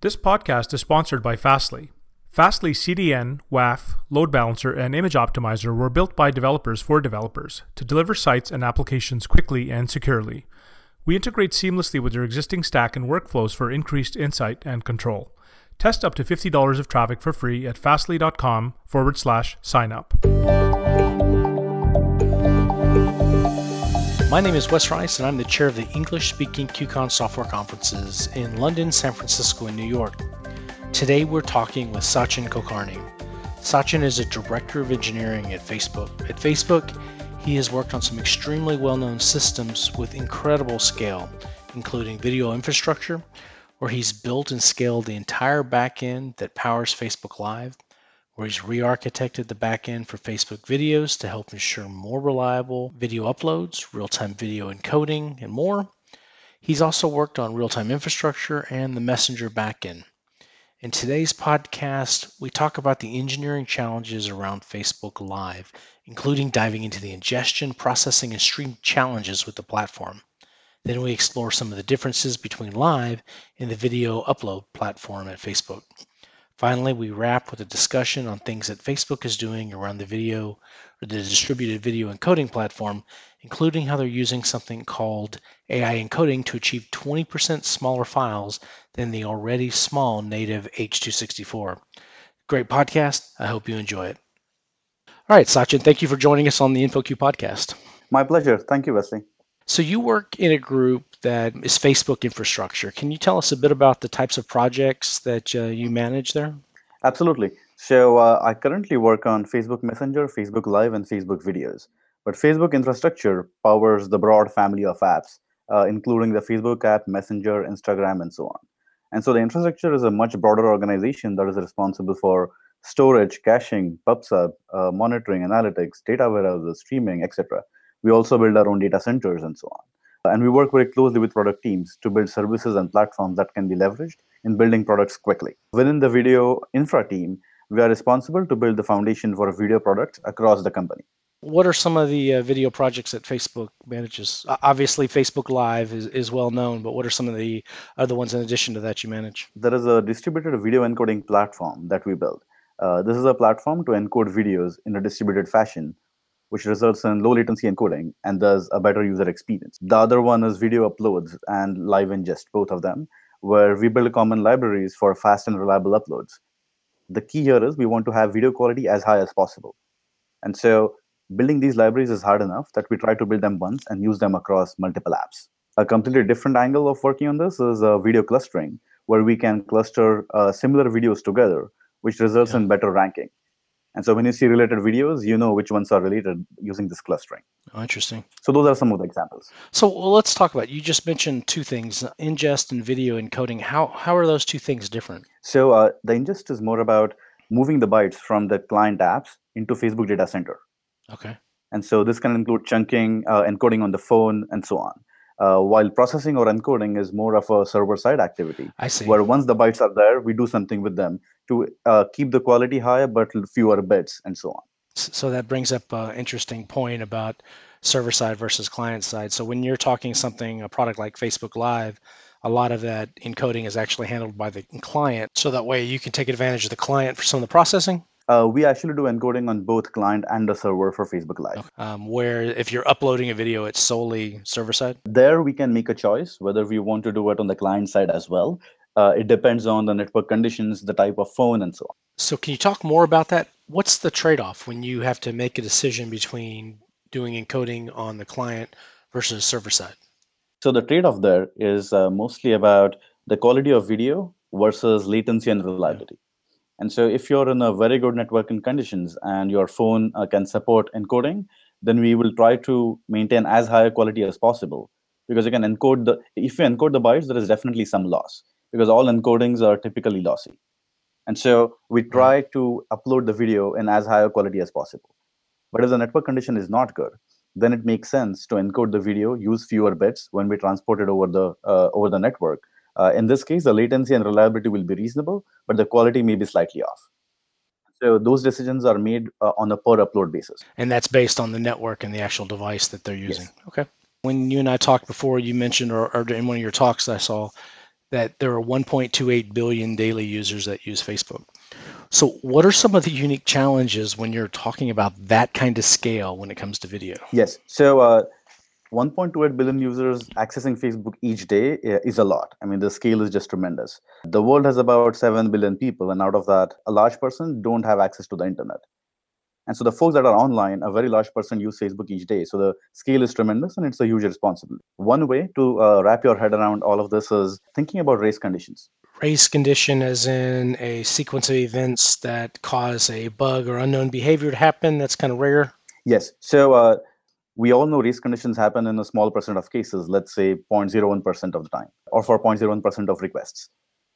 This podcast is sponsored by Fastly. Fastly CDN, WAF, Load Balancer, and Image Optimizer were built by developers for developers to deliver sites and applications quickly and securely. We integrate seamlessly with your existing stack and workflows for increased insight and control. Test up to $50 of traffic for free at fastly.com forward slash sign up. My name is Wes Reisz, and I'm the chair of the English speaking QCon software conferences in London, San Francisco, and New York. Today we're talking with Sachin Kulkarni. Sachin is a director of engineering at Facebook. At Facebook, he has worked on some extremely well known systems with incredible scale, including video infrastructure, where he's built and scaled the entire backend that powers Facebook Live where he's re-architected the backend for Facebook videos to help ensure more reliable video uploads, real-time video encoding, and more. He's also worked on real-time infrastructure and the Messenger backend. In today's podcast, we talk about the engineering challenges around Facebook Live, including diving into the ingestion, processing, and stream challenges with the platform. Then we explore some of the differences between Live and the video upload platform at Facebook. Finally, we wrap with a discussion on things that Facebook is doing around the video or the distributed video encoding platform, including how they're using something called AI encoding to achieve 20% smaller files than the already small native H264. Great podcast. I hope you enjoy it. All right, Sachin, thank you for joining us on the InfoQ podcast. My pleasure. Thank you, Wesley. So you work in a group that is Facebook infrastructure. Can you tell us a bit about the types of projects that uh, you manage there? Absolutely. So uh, I currently work on Facebook Messenger, Facebook Live, and Facebook Videos. But Facebook infrastructure powers the broad family of apps, uh, including the Facebook app, Messenger, Instagram, and so on. And so the infrastructure is a much broader organization that is responsible for storage, caching, PubSub, uh, monitoring, analytics, data warehouses, streaming, etc. We also build our own data centers and so on. And we work very closely with product teams to build services and platforms that can be leveraged in building products quickly. Within the video infra team, we are responsible to build the foundation for video products across the company. What are some of the uh, video projects that Facebook manages? Obviously, Facebook Live is, is well known, but what are some of the other ones in addition to that you manage? There is a distributed video encoding platform that we build. Uh, this is a platform to encode videos in a distributed fashion which results in low latency encoding and thus a better user experience. The other one is video uploads and live ingest, both of them, where we build common libraries for fast and reliable uploads. The key here is we want to have video quality as high as possible. And so building these libraries is hard enough that we try to build them once and use them across multiple apps. A completely different angle of working on this is uh, video clustering, where we can cluster uh, similar videos together, which results yeah. in better ranking. And so when you see related videos, you know which ones are related using this clustering. Oh, interesting. So those are some of the examples. So well, let's talk about. You just mentioned two things: ingest and video encoding. How how are those two things different? So uh, the ingest is more about moving the bytes from the client apps into Facebook data center. Okay. And so this can include chunking, uh, encoding on the phone, and so on uh, while processing or encoding is more of a server-side activity. I see. Where once the bytes are there, we do something with them to uh, keep the quality higher, but fewer bits, and so on. So that brings up an interesting point about server side versus client side. So when you're talking something, a product like Facebook Live, a lot of that encoding is actually handled by the client. So that way you can take advantage of the client for some of the processing uh, we actually do encoding on both client and the server for Facebook Live. Um, where if you're uploading a video, it's solely server side? There we can make a choice whether we want to do it on the client side as well. Uh, it depends on the network conditions, the type of phone, and so on. So, can you talk more about that? What's the trade off when you have to make a decision between doing encoding on the client versus server side? So, the trade off there is uh, mostly about the quality of video versus latency and reliability. And so if you're in a very good networking conditions and your phone uh, can support encoding, then we will try to maintain as high a quality as possible because you can encode the, if you encode the bytes, there is definitely some loss because all encodings are typically lossy. And so we try to upload the video in as high a quality as possible. But if the network condition is not good, then it makes sense to encode the video, use fewer bits when we transport it over the uh, over the network, uh, in this case, the latency and reliability will be reasonable, but the quality may be slightly off. So those decisions are made uh, on a per upload basis. And that's based on the network and the actual device that they're using. Yes. Okay. When you and I talked before, you mentioned, or, or in one of your talks I saw, that there are 1.28 billion daily users that use Facebook. So, what are some of the unique challenges when you're talking about that kind of scale when it comes to video? Yes. So, uh, 1.28 billion users accessing Facebook each day uh, is a lot. I mean, the scale is just tremendous. The world has about 7 billion people, and out of that, a large person don't have access to the internet. And so the folks that are online, a very large person use Facebook each day. So the scale is tremendous and it's a huge responsibility. One way to uh, wrap your head around all of this is thinking about race conditions. Race condition, as in a sequence of events that cause a bug or unknown behavior to happen, that's kind of rare. Yes. So uh, we all know race conditions happen in a small percent of cases, let's say 0.01% of the time, or for 0.01% of requests.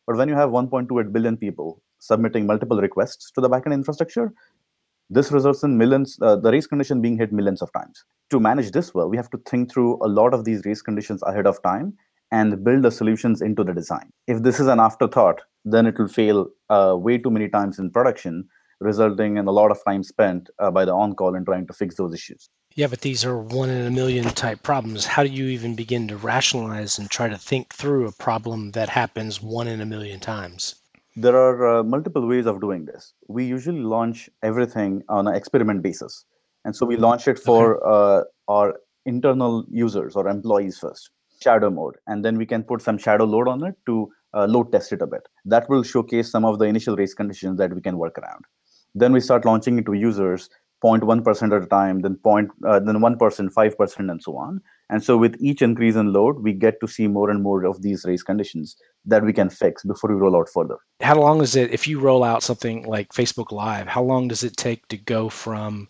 But when you have 1.28 billion people submitting multiple requests to the backend infrastructure, this results in millions, uh, the race condition being hit millions of times. To manage this well, we have to think through a lot of these race conditions ahead of time and build the solutions into the design. If this is an afterthought, then it will fail uh, way too many times in production, resulting in a lot of time spent uh, by the on call in trying to fix those issues. Yeah, but these are one in a million type problems. How do you even begin to rationalize and try to think through a problem that happens one in a million times? There are uh, multiple ways of doing this. We usually launch everything on an experiment basis. And so we launch it for okay. uh, our internal users or employees first, shadow mode. And then we can put some shadow load on it to uh, load test it a bit. That will showcase some of the initial race conditions that we can work around. Then we start launching it to users 0.1% at a time, then point, uh, then 1%, 5%, and so on. And so with each increase in load, we get to see more and more of these race conditions that we can fix before we roll out further. How long is it, if you roll out something like Facebook Live, how long does it take to go from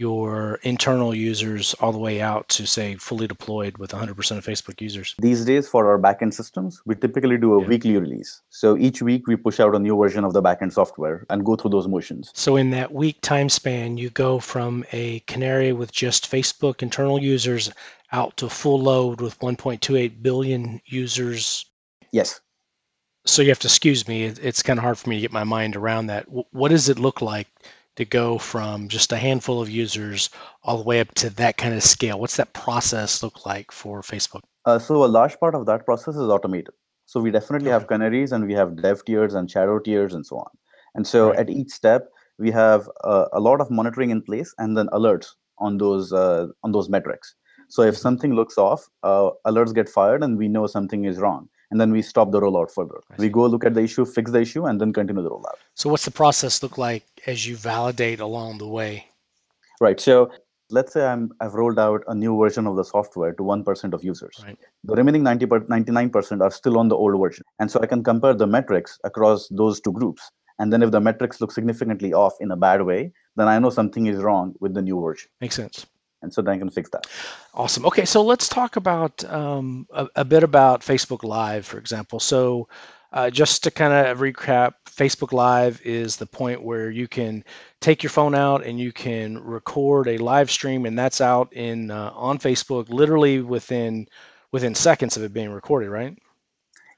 your internal users all the way out to say fully deployed with 100% of Facebook users? These days for our backend systems, we typically do a yeah. weekly release. So each week we push out a new version of the backend software and go through those motions. So in that week time span, you go from a canary with just Facebook internal users out to full load with 1.28 billion users. Yes. So you have to excuse me. It's kind of hard for me to get my mind around that. What does it look like to go from just a handful of users all the way up to that kind of scale? What's that process look like for Facebook? Uh, so a large part of that process is automated. So we definitely okay. have canaries and we have dev tiers and shadow tiers and so on. And so right. at each step, we have uh, a lot of monitoring in place and then alerts on those uh, on those metrics. So if mm-hmm. something looks off, uh, alerts get fired and we know something is wrong and then we stop the rollout further. We go look at the issue, fix the issue, and then continue the rollout. So, what's the process look like as you validate along the way? Right. So, let's say I'm, I've rolled out a new version of the software to 1% of users. Right. The remaining 90 99% are still on the old version. And so I can compare the metrics across those two groups. And then if the metrics look significantly off in a bad way, then I know something is wrong with the new version. Makes sense and so then I can fix that. Awesome. Okay, so let's talk about um, a, a, bit about Facebook Live, for example. So, uh, just to kind of recap, Facebook Live is the point where you can take your phone out and you can record a live stream, and that's out in uh, on Facebook literally within within seconds of it being recorded, right?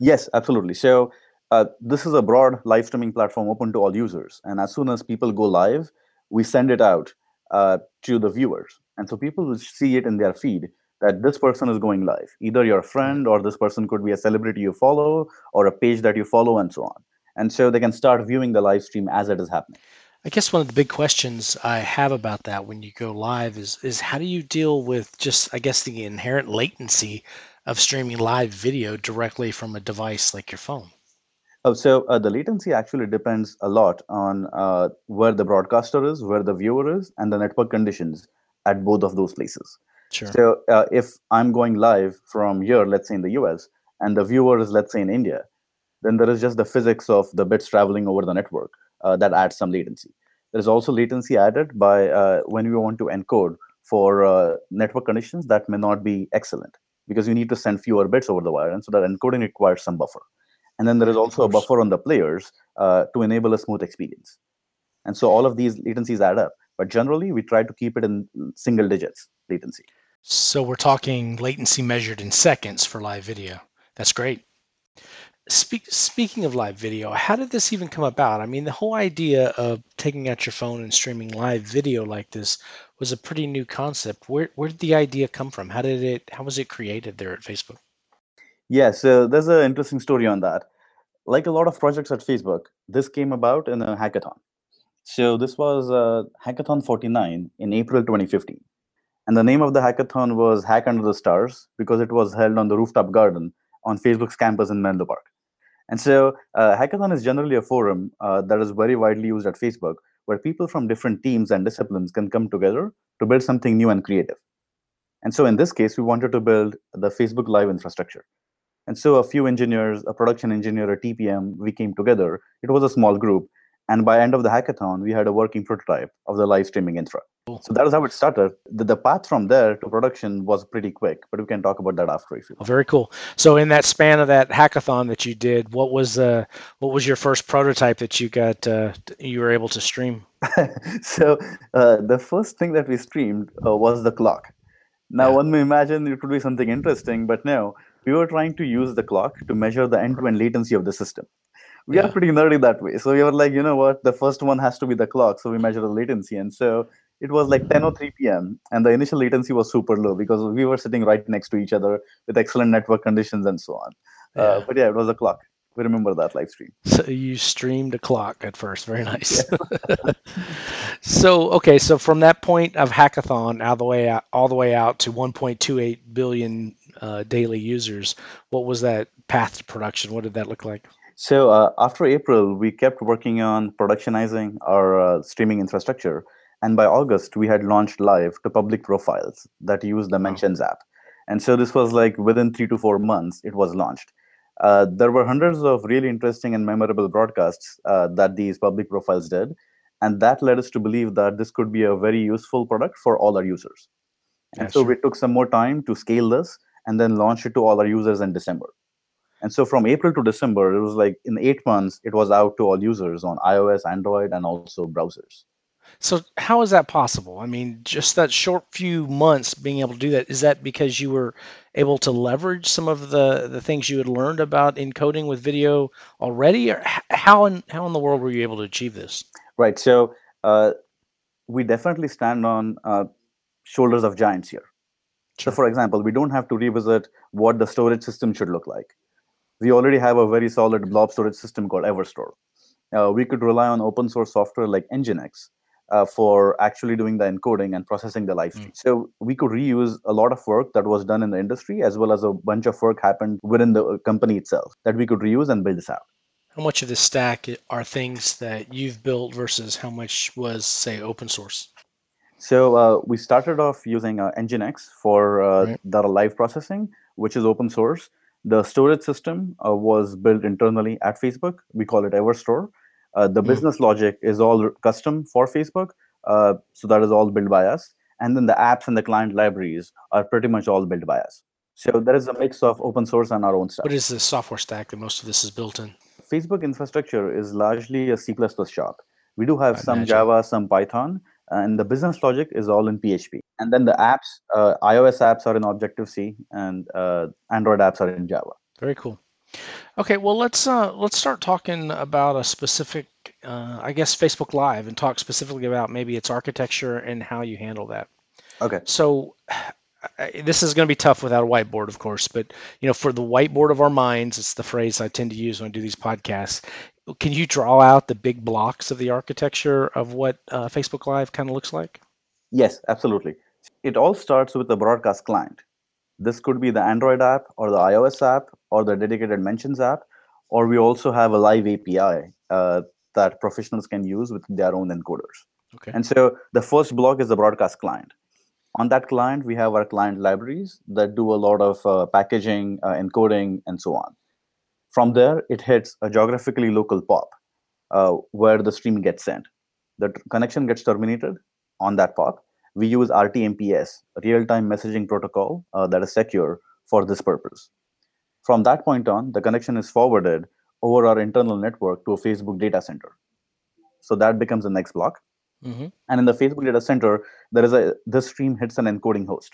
Yes, absolutely. So. Uh, this is a broad live streaming platform open to all users. And as soon as people go live, we send it out uh, to the viewers. And so people will see it in their feed that this person is going live. Either your friend or this person could be a celebrity you follow or a page that you follow and so on. And so they can start viewing the live stream as it is happening. I guess one of the big questions I have about that when you go live is is how do you deal with just I guess the inherent latency of streaming live video directly from a device like your phone? Oh, so uh, the latency actually depends a lot on uh, where the broadcaster is, where the viewer is, and the network conditions at both of those places. Sure. So uh, if I'm going live from here, let's say in the US, and the viewer is, let's say, in India, then there is just the physics of the bits traveling over the network uh, that adds some latency. There is also latency added by uh, when we want to encode for uh, network conditions that may not be excellent because you need to send fewer bits over the wire, and so that encoding requires some buffer. And then there is also a buffer on the players uh, to enable a smooth experience. And so all of these latencies add up. But generally, we try to keep it in single digits latency. So we're talking latency measured in seconds for live video. That's great. Speak, speaking of live video, how did this even come about? I mean, the whole idea of taking out your phone and streaming live video like this was a pretty new concept. Where, where did the idea come from? How did it? How was it created there at Facebook? Yeah, so there's an interesting story on that. Like a lot of projects at Facebook, this came about in a hackathon. So this was uh, Hackathon 49 in April 2015. And the name of the hackathon was Hack Under the Stars because it was held on the rooftop garden on Facebook's campus in Menlo Park. And so, uh, hackathon is generally a forum uh, that is very widely used at Facebook, where people from different teams and disciplines can come together to build something new and creative. And so, in this case, we wanted to build the Facebook Live infrastructure. And so, a few engineers, a production engineer, a TPM, we came together. It was a small group, and by end of the hackathon, we had a working prototype of the live streaming infra. So that is how it started. The, the, path from there to production was pretty quick, but we can talk about that after if you. Oh, very cool. So in that span of that hackathon that you did, what was uh, what was your first prototype that you got uh, you were able to stream? so uh, the first thing that we streamed uh, was the clock. Now yeah. one may imagine it would be something interesting, but no, we were trying to use the clock to measure the end-to-end latency of the system we yeah. are pretty nerdy that way. So we were like, you know what, the first one has to be the clock. So we measure the latency. And so it was like 10 or 3 p.m. and the initial latency was super low because we were sitting right next to each other with excellent network conditions and so on. Uh, yeah. Uh, but yeah, it was a clock. We remember that live stream. So you streamed a clock at first. Very nice. Yeah. so okay, so from that point of hackathon, all the way out, all the way out to 1.28 billion uh, daily users, what was that path to production? What did that look like? So uh, after April, we kept working on productionizing our uh, streaming infrastructure. And by August, we had launched live to public profiles that use the Mentions app. And so this was like within three to four months, it was launched. Uh, there were hundreds of really interesting and memorable broadcasts uh, that these public profiles did. And that led us to believe that this could be a very useful product for all our users. And That's so true. we took some more time to scale this and then launch it to all our users in December. And so from April to December, it was like in eight months, it was out to all users on iOS, Android, and also browsers. So how is that possible? I mean, just that short few months being able to do that, is that because you were able to leverage some of the, the things you had learned about encoding with video already? Or how in, how in the world were you able to achieve this? Right. So uh, we definitely stand on uh, shoulders of giants here. Sure. So for example, we don't have to revisit what the storage system should look like we already have a very solid blob storage system called Everstore. Uh, we could rely on open source software like Nginx uh, for actually doing the encoding and processing the live stream. Mm. So we could reuse a lot of work that was done in the industry as well as a bunch of work happened within the company itself that we could reuse and build this out. How much of the stack are things that you've built versus how much was, say, open source? So uh, we started off using uh, Nginx for uh, right. the live processing, which is open source. The storage system uh, was built internally at Facebook. We call it Everstore. Uh, the mm. business logic is all custom for Facebook, uh, so that is all built by us. And then the apps and the client libraries are pretty much all built by us. So there is a mix of open source and our own stuff. What is the software stack that most of this is built in? Facebook infrastructure is largely a C++ shop. We do have I some imagine. Java, some Python, and the business logic is all in PHP. And then the apps, uh, iOS apps are in Objective C, and uh, Android apps are in Java. Very cool. Okay, well let's uh, let's start talking about a specific, uh, I guess, Facebook Live, and talk specifically about maybe its architecture and how you handle that. Okay. So this is going to be tough without a whiteboard, of course, but you know, for the whiteboard of our minds, it's the phrase I tend to use when I do these podcasts. Can you draw out the big blocks of the architecture of what uh, Facebook Live kind of looks like? Yes, absolutely. It all starts with the broadcast client. This could be the Android app or the iOS app or the dedicated mentions app, or we also have a live API uh, that professionals can use with their own encoders. Okay. And so the first block is the broadcast client on that client, we have our client libraries that do a lot of uh, packaging, uh, encoding, and so on. From there, it hits a geographically local POP uh, where the stream gets sent. The connection gets terminated on that POP. We use RTMPS, real-time messaging protocol uh, that is secure for this purpose. From that point on, the connection is forwarded over our internal network to a Facebook data center. So that becomes the next block. Mm-hmm. And in the Facebook data center, there is a this stream hits an encoding host.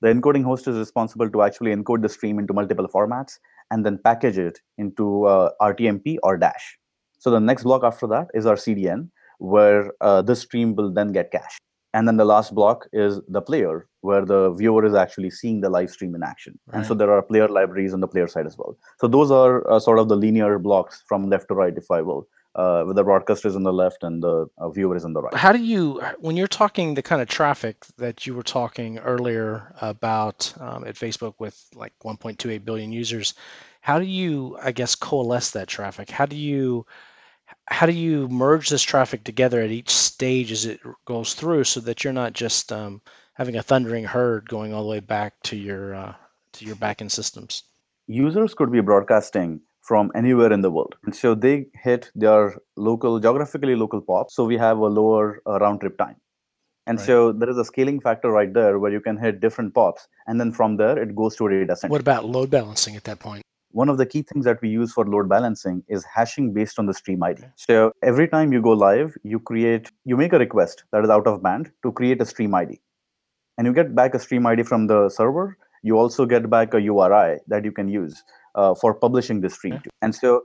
The encoding host is responsible to actually encode the stream into multiple formats and then package it into uh, RTMP or Dash. So the next block after that is our CDN, where uh, this stream will then get cached. And then the last block is the player, where the viewer is actually seeing the live stream in action. Right. And so there are player libraries on the player side as well. So those are uh, sort of the linear blocks from left to right, if I will. Uh, with the broadcaster is on the left and the uh, viewer is on the right. How do you, when you're talking the kind of traffic that you were talking earlier about um, at Facebook with like 1.28 billion users, how do you, I guess, coalesce that traffic? How do you how do you merge this traffic together at each stage as it goes through so that you're not just um, having a thundering herd going all the way back to your uh, to your backend systems users could be broadcasting from anywhere in the world and so they hit their local geographically local pop so we have a lower uh, round trip time and right. so there is a scaling factor right there where you can hit different pops and then from there it goes to a data center what about load balancing at that point? point one of the key things that we use for load balancing is hashing based on the stream ID. So every time you go live, you create, you make a request that is out of band to create a stream ID. And you get back a stream ID from the server. You also get back a URI that you can use uh, for publishing the stream. To. And so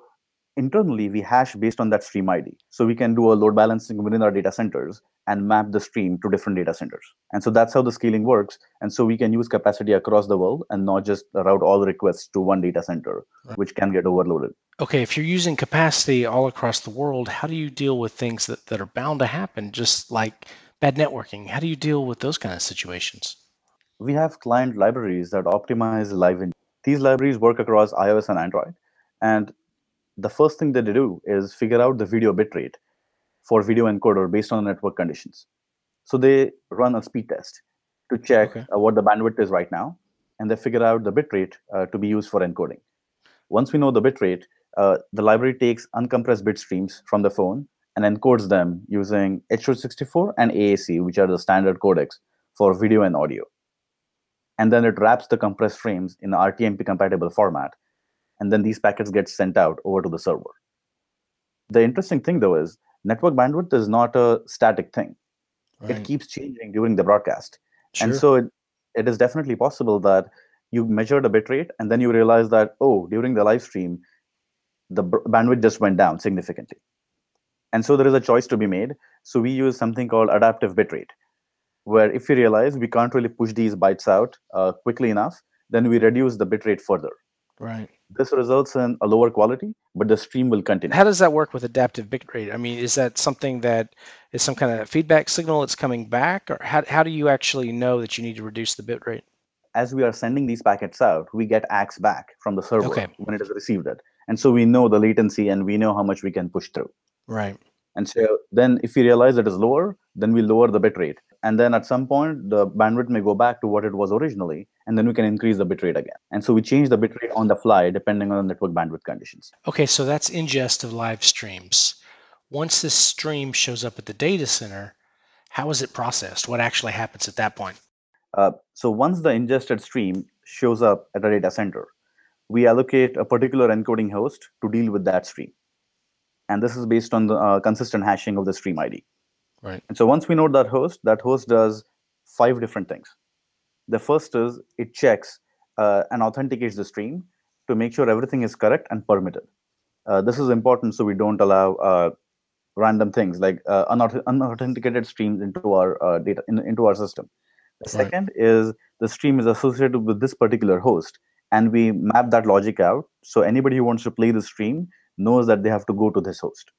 internally, we hash based on that stream ID. So we can do a load balancing within our data centers and map the stream to different data centers. And so that's how the scaling works. And so we can use capacity across the world and not just route all requests to one data center, right. which can get overloaded. Okay, if you're using capacity all across the world, how do you deal with things that, that are bound to happen, just like bad networking? How do you deal with those kind of situations? We have client libraries that optimize live in. These libraries work across iOS and Android. And the first thing that they do is figure out the video bitrate for video encoder based on the network conditions. So they run a speed test to check okay. uh, what the bandwidth is right now, and they figure out the bitrate uh, to be used for encoding. Once we know the bitrate, uh, the library takes uncompressed bit streams from the phone and encodes them using H.264 and AAC, which are the standard codecs for video and audio. And then it wraps the compressed frames in RTMP compatible format, and then these packets get sent out over to the server. The interesting thing, though, is network bandwidth is not a static thing. Right. It keeps changing during the broadcast. Sure. And so it, it is definitely possible that you measured a bit rate and then you realize that, oh, during the live stream, the bandwidth just went down significantly. And so there is a choice to be made. So we use something called adaptive bitrate, where if we realize we can't really push these bytes out uh, quickly enough, then we reduce the bitrate further. Right. This results in a lower quality, but the stream will continue. How does that work with adaptive bitrate? I mean, is that something that is some kind of feedback signal that's coming back, or how, how do you actually know that you need to reduce the bitrate? As we are sending these packets out, we get ACKs back from the server okay. when it is received it. And so we know the latency and we know how much we can push through. Right. And so then if we realize it is lower, then we lower the bitrate and then at some point the bandwidth may go back to what it was originally and then we can increase the bitrate again. And so we change the bitrate on the fly depending on the network bandwidth conditions. Okay so that's ingest of live streams. Once this stream shows up at the data center how is it processed? What actually happens at that point? Uh, so once the ingested stream shows up at a data center we allocate a particular encoding host to deal with that stream. And this is based on the uh, consistent hashing of the stream id Right. And so once we know that host, that host does five different things. The first is it checks uh, and authenticates the stream to make sure everything is correct and permitted. Uh, this is important so we don't allow uh, random things like uh, unauthenticated streams into our uh, data in, into our system. The right. second is the stream is associated with this particular host, and we map that logic out so anybody who wants to play the stream knows that they have to go to this host.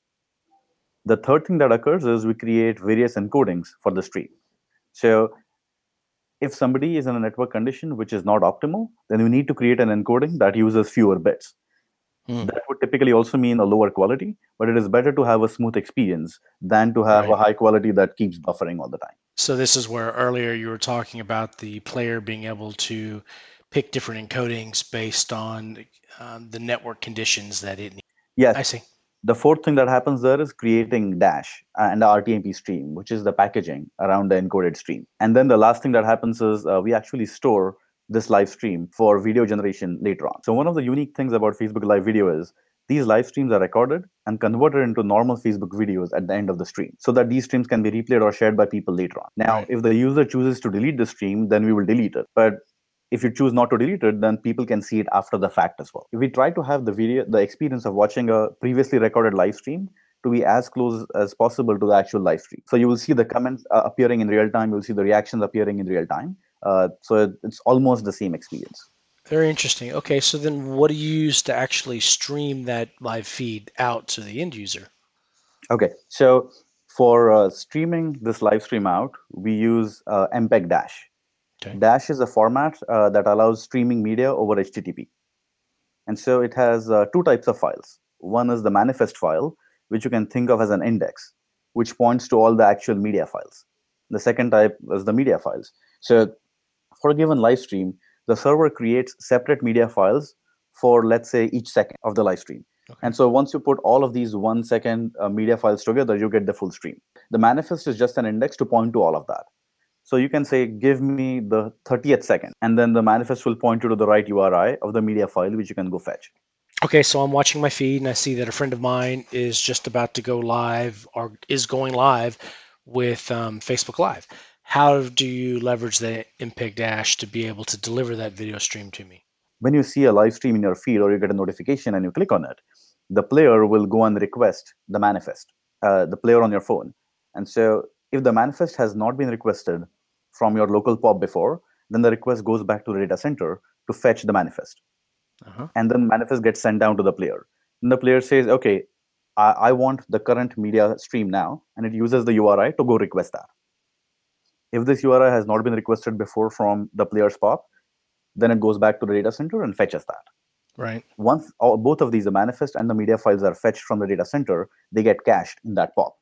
The third thing that occurs is we create various encodings for the stream. So if somebody is in a network condition which is not optimal, then we need to create an encoding that uses fewer bits. Hmm. That would typically also mean a lower quality, but it is better to have a smooth experience than to have right. a high quality that keeps buffering all the time. So this is where earlier you were talking about the player being able to pick different encodings based on um, the network conditions that it needs. Yes. I see. The fourth thing that happens there is creating Dash and the RTMP stream, which is the packaging around the encoded stream. And then the last thing that happens is uh, we actually store this live stream for video generation later on. So one of the unique things about Facebook Live Video is these live streams are recorded and converted into normal Facebook videos at the end of the stream so that these streams can be replayed or shared by people later on. Now, right. if the user chooses to delete the stream, then we will delete it. But if you choose not to delete it then people can see it after the fact as well if we try to have the video the experience of watching a previously recorded live stream to be as close as possible to the actual live stream so you will see the comments uh, appearing in real time you'll see the reactions appearing in real time Uh, so it, it's almost the same experience. Very interesting. Okay, so then what do you use to actually stream that live feed out to the end user? Okay, so for uh, streaming this live stream out, we use uh, MPEG Dash. Okay. Dash is a format uh, that allows streaming media over HTTP. And so it has uh, two types of files. One is the manifest file, which you can think of as an index, which points to all the actual media files. The second type is the media files. So for a given live stream, the server creates separate media files for, let's say, each second of the live stream. Okay. And so once you put all of these one second uh, media files together, you get the full stream. The manifest is just an index to point to all of that. So you can say, give me the 30th second, and then the manifest will point you to the right URI of the media file, which you can go fetch. Okay, so I'm watching my feed and I see that a friend of mine is just about to go live or is going live with um, Facebook Live. How do you leverage the MPEG Dash to be able to deliver that video stream to me? When you see a live stream in your feed or you get a notification and you click on it, the player will go and request the manifest, uh, the player on your phone. And so if the manifest has not been requested from your local POP before, then the request goes back to the data center to fetch the manifest. Uh-huh. And then manifest gets sent down to the player. And the player says, okay, I, I want the current media stream now, and it uses the URI to go request that. If this URI has not been requested before from the player's POP, then it goes back to the data center and fetches that. Right. Once all, both of these, the manifest and the media files are fetched from the data center, they get cached in that POP.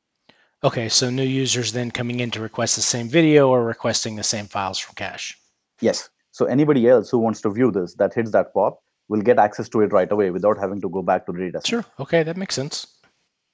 Okay, so new users then coming in to request the same video or requesting the same files from cache. Yes. So anybody else who wants to view this that hits that POP will get access to it right away without having to go back to the data. Sure. Okay, that makes sense.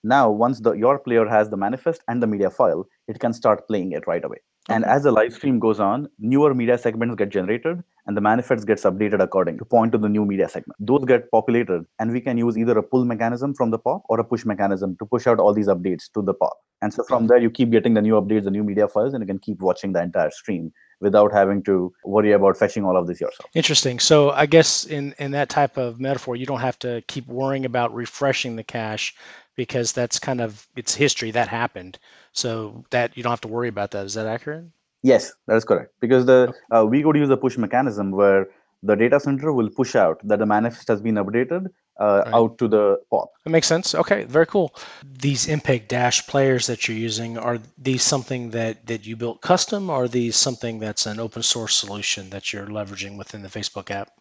Now, once the your player has the manifest and the media file, it can start playing it right away. And as the live stream goes on, newer media segments get generated and the manifest gets updated according to point to the new media segment. Those get populated and we can use either a pull mechanism from the POP or a push mechanism to push out all these updates to the POP. And so from there, you keep getting the new updates, the new media files, and you can keep watching the entire stream without having to worry about fetching all of this yourself. Interesting. So I guess in in that type of metaphor, you don't have to keep worrying about refreshing the cache because that's kind of it's history that happened. So that you don't have to worry about that. Is that accurate? Yes, that is correct. Because the uh, we could use a push mechanism where the data center will push out that the manifest has been updated uh, Right. out to the POP. That makes sense. Okay, very cool. These MPEG Dash players that you're using are these something that that you built custom, or are these something that's an open source solution that you're leveraging within the Facebook app?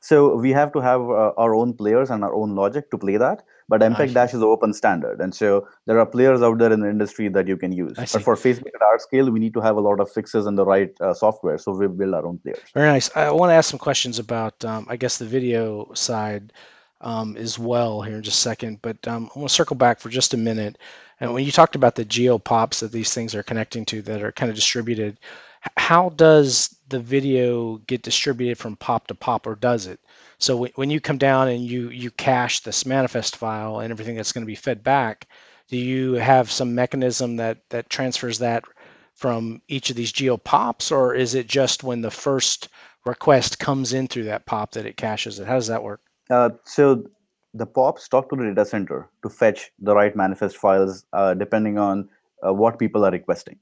So we have to have uh, our own players and our own logic to play that. But MPEG. Dash is an open standard, and so there are players out there in the industry that you can use. But for Facebook at our scale, we need to have a lot of fixes and the right uh, software, so we build our own players. Very nice. I want to ask some questions about, um, I guess, the video side um, as well here in just a second. But um, I want to circle back for just a minute. And when you talked about the geo pops that these things are connecting to that are kind of distributed, how does the video get distributed from pop to pop, or does it? So when, when you come down and you you cache this manifest file and everything that's going to be fed back, do you have some mechanism that that transfers that from each of these geo pops, or is it just when the first request comes in through that pop that it caches it? How does that work? Uh, so the POPs talk to the data center to fetch the right manifest files uh, depending on uh, what people are requesting.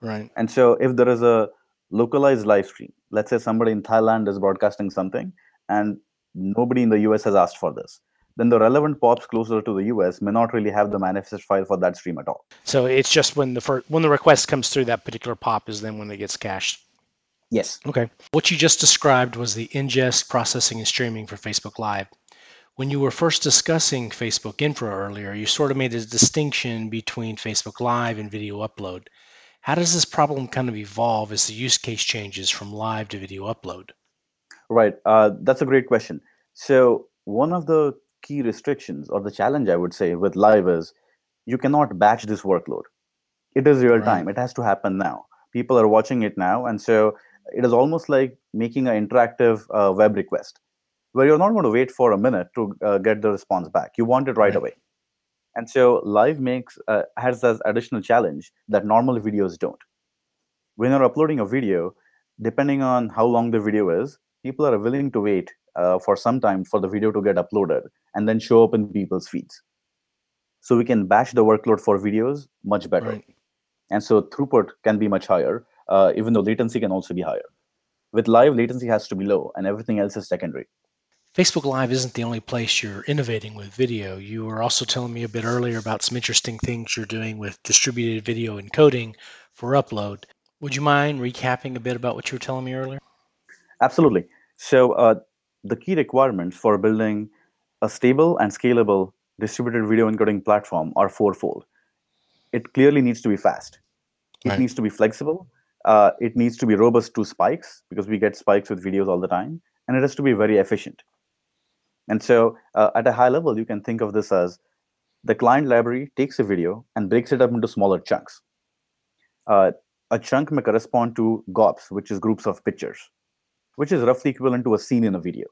Right. And so if there is a localized live stream, let's say somebody in Thailand is broadcasting something and nobody in the US has asked for this, then the relevant POPs closer to the US may not really have the manifest file for that stream at all. So it's just when the first when the request comes through that particular pop is then when it gets cached. Yes. Okay. What you just described was the ingest, processing, and streaming for Facebook Live. When you were first discussing Facebook Infra earlier, you sort of made a distinction between Facebook Live and video upload. How does this problem kind of evolve as the use case changes from live to video upload? Right. Uh, that's a great question. So one of the key restrictions or the challenge I would say with live is you cannot batch this workload. It is real Right. time. It has to happen now. People are watching it now, and so it is almost like making an interactive uh, web request where you're not going to wait for a minute to uh, get the response back. You want it right, Right. away. And so live makes uh, has this additional challenge that normal videos don't. When you're uploading a video, depending on how long the video is, people are willing to wait uh, for some time for the video to get uploaded and then show up in people's feeds. So we can batch the workload for videos much better. Right. And so throughput can be much higher, uh, even though latency can also be higher. With live, latency has to be low, and everything else is secondary. Facebook Live isn't the only place you're innovating with video. You were also telling me a bit earlier about some interesting things you're doing with distributed video encoding for upload. Would you mind recapping a bit about what you were telling me earlier? Absolutely. So, uh, the key requirements for building a stable and scalable distributed video encoding platform are fourfold. It clearly needs to be fast. It Right. needs to be flexible. Uh, it needs to be robust to spikes because we get spikes with videos all the time, and it has to be very efficient. And so, uh, at a high level, you can think of this as the client library takes a video and breaks it up into smaller chunks. Uh, a chunk may correspond to GOPs, which is groups of pictures, which is roughly equivalent to a scene in a video.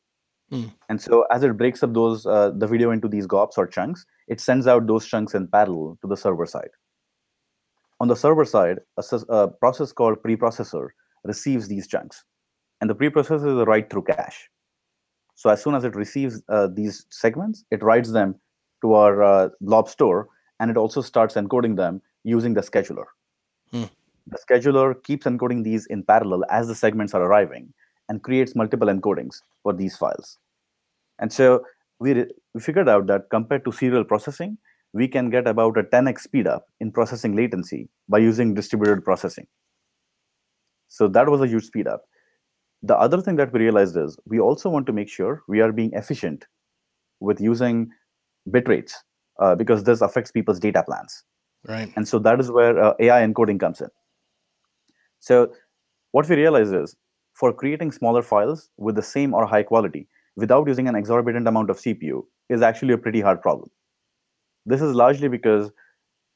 Mm. And so, as it breaks up those uh, the video into these GOPs or chunks, it sends out those chunks in parallel to the server side. On the server side, a, a process called preprocessor receives these chunks, and the preprocessor is a write through cache. So as soon as it receives uh, these segments, it writes them to our uh, blob store, and it also starts encoding them using the scheduler. Hmm. The scheduler keeps encoding these in parallel as the segments are arriving, and creates multiple encodings for these files. And so we, we figured out that compared to serial processing, we can get about a 10x speed up in processing latency by using distributed processing. So that was a huge speed up. The other thing that we realized is we also want to make sure we are being efficient with using bit rates uh, because this affects people's data plans. Right. And so that is where uh, AI encoding comes in. So what we realize is for creating smaller files with the same or high quality without using an exorbitant amount of CPU is actually a pretty hard problem. This is largely because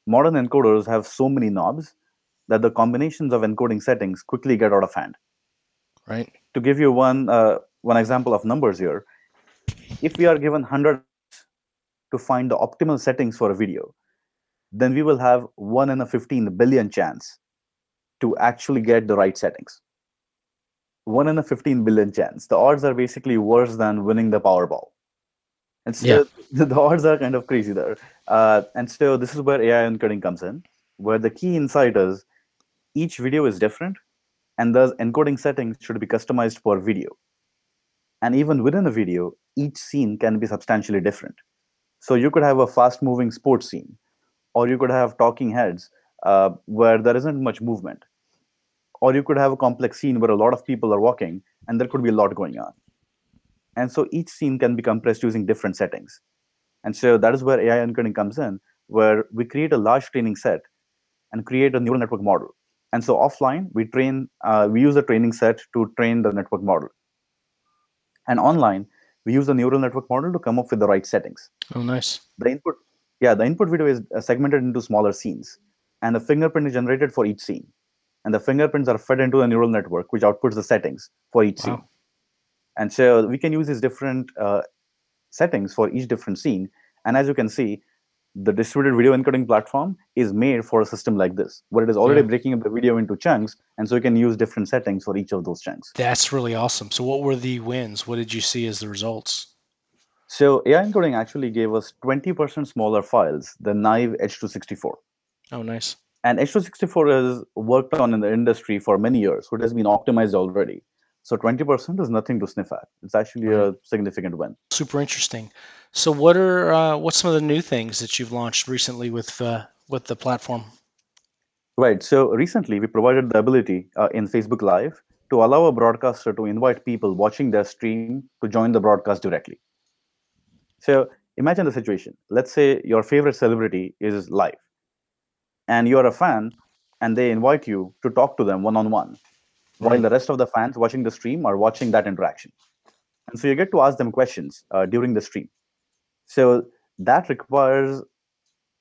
modern encoders have so many knobs that the combinations of encoding settings quickly get out of hand. Right. To give you one uh, one example of numbers here, if we are given 100 to find the optimal settings for a video, then we will have 1 in a 15 billion chance to actually get the right settings. 1 in a 15 billion chance. The odds are basically worse than winning the Powerball. And so Yeah. the, odds are kind of crazy there. Uh, and so this is where AI encoding comes in, where the key insight is each video is different, and thus encoding settings should be customized per video. And even within a video, each scene can be substantially different. So you could have a fast moving sports scene, or you could have talking heads uh, where there isn't much movement, or you could have a complex scene where a lot of people are walking and there could be a lot going on. And so each scene can be compressed using different settings. And so that is where AI encoding comes in, where we create a large training set and create a neural network model. And so offline, we train, uh, we use a training set to train the network model. And online, we use the neural network model to come up with the right settings. Oh, nice. The input, yeah, the input video is segmented into smaller scenes, and a fingerprint is generated for each scene. And the fingerprints are fed into a neural network, which outputs the settings for each scene. And so we can use these different uh, settings for each different scene. And as you can see, the distributed video encoding platform is made for a system like this, where it is already Yeah. breaking up the video into chunks, and so you can use different settings for each of those chunks. That's really awesome. So, what were the wins? What did you see as the results? So AI encoding actually gave us 20% smaller files than naive H264. Oh, nice. And H264 is worked on in the industry for many years, so it has been optimized already. So 20% is nothing to sniff at. It's actually a significant win. Super interesting. So, what are uh, what's some of the new things that you've launched recently with uh, with the platform? Right. So recently, we provided the ability uh, in Facebook Live to allow a broadcaster to invite people watching their stream to join the broadcast directly. So imagine the situation. Let's say your favorite celebrity is live, and you're a fan, and they invite you to talk to them one on one, while the rest of the fans watching the stream are watching that interaction. And so you get to ask them questions uh, during the stream. So that requires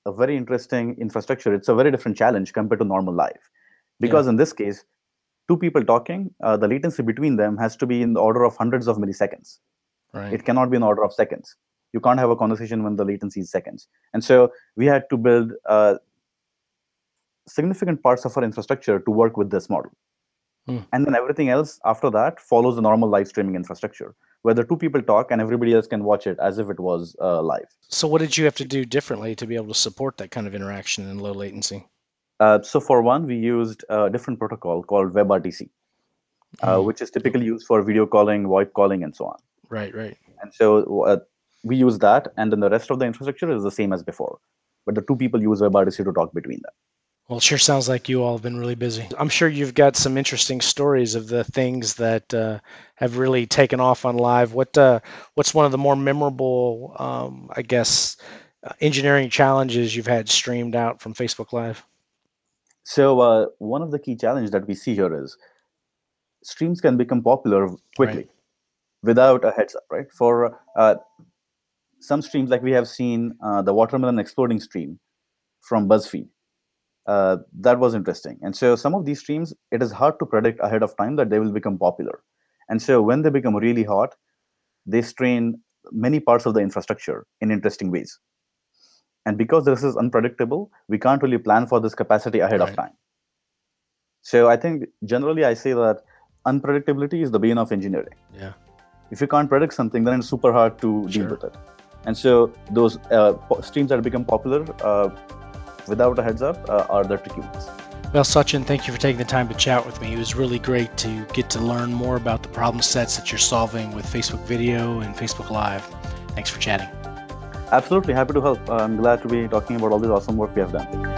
a very interesting infrastructure. It's a very different challenge compared to normal live. Because in this case, two people talking, uh, the latency between them has to be in the order of hundreds of milliseconds. Right. It cannot be in the order of seconds. You can't have a conversation when the latency is seconds. And so we had to build uh, significant parts of our infrastructure to work with this model. Hmm. And then everything else after that follows the normal live streaming infrastructure, where the two people talk and everybody else can watch it as if it was uh, live. So, what did you have to do differently to be able to support that kind of interaction and low latency? Uh, so for one, we used a different protocol called WebRTC. uh, which is typically used for video calling, VoIP calling, and so on. Right, right. And so uh, we use that, and then the rest of the infrastructure is the same as before. But the two people use WebRTC to talk between them. Well, it sure sounds like you all have been really busy. I'm sure you've got some interesting stories of the things that uh, have really taken off on live. What uh, what's one of the more memorable, um, I guess, uh, engineering challenges you've had streamed out from Facebook Live? So uh, one of the key challenges that we see here is streams can become popular quickly right. without a heads up, right? For uh, some streams, like we have seen uh, the watermelon exploding stream from BuzzFeed uh, that was interesting. And so some of these streams, it is hard to predict ahead of time that they will become popular. And so when they become really hot, they strain many parts of the infrastructure in interesting ways. And because this is unpredictable, we can't really plan for this capacity ahead right. of time. So I think generally I say that unpredictability is the bane of engineering. Yeah. If you can't predict something, then it's super hard to sure. deal with it. And so those uh, streams that become popular, uh, without a heads up uh, are the tricky ones. Well, Sachin, thank you for taking the time to chat with me. It was really great to get to learn more about the problem sets that you're solving with Facebook Video and Facebook Live. Thanks for chatting. Absolutely, happy to help. I'm glad to be talking about all this awesome work we have done.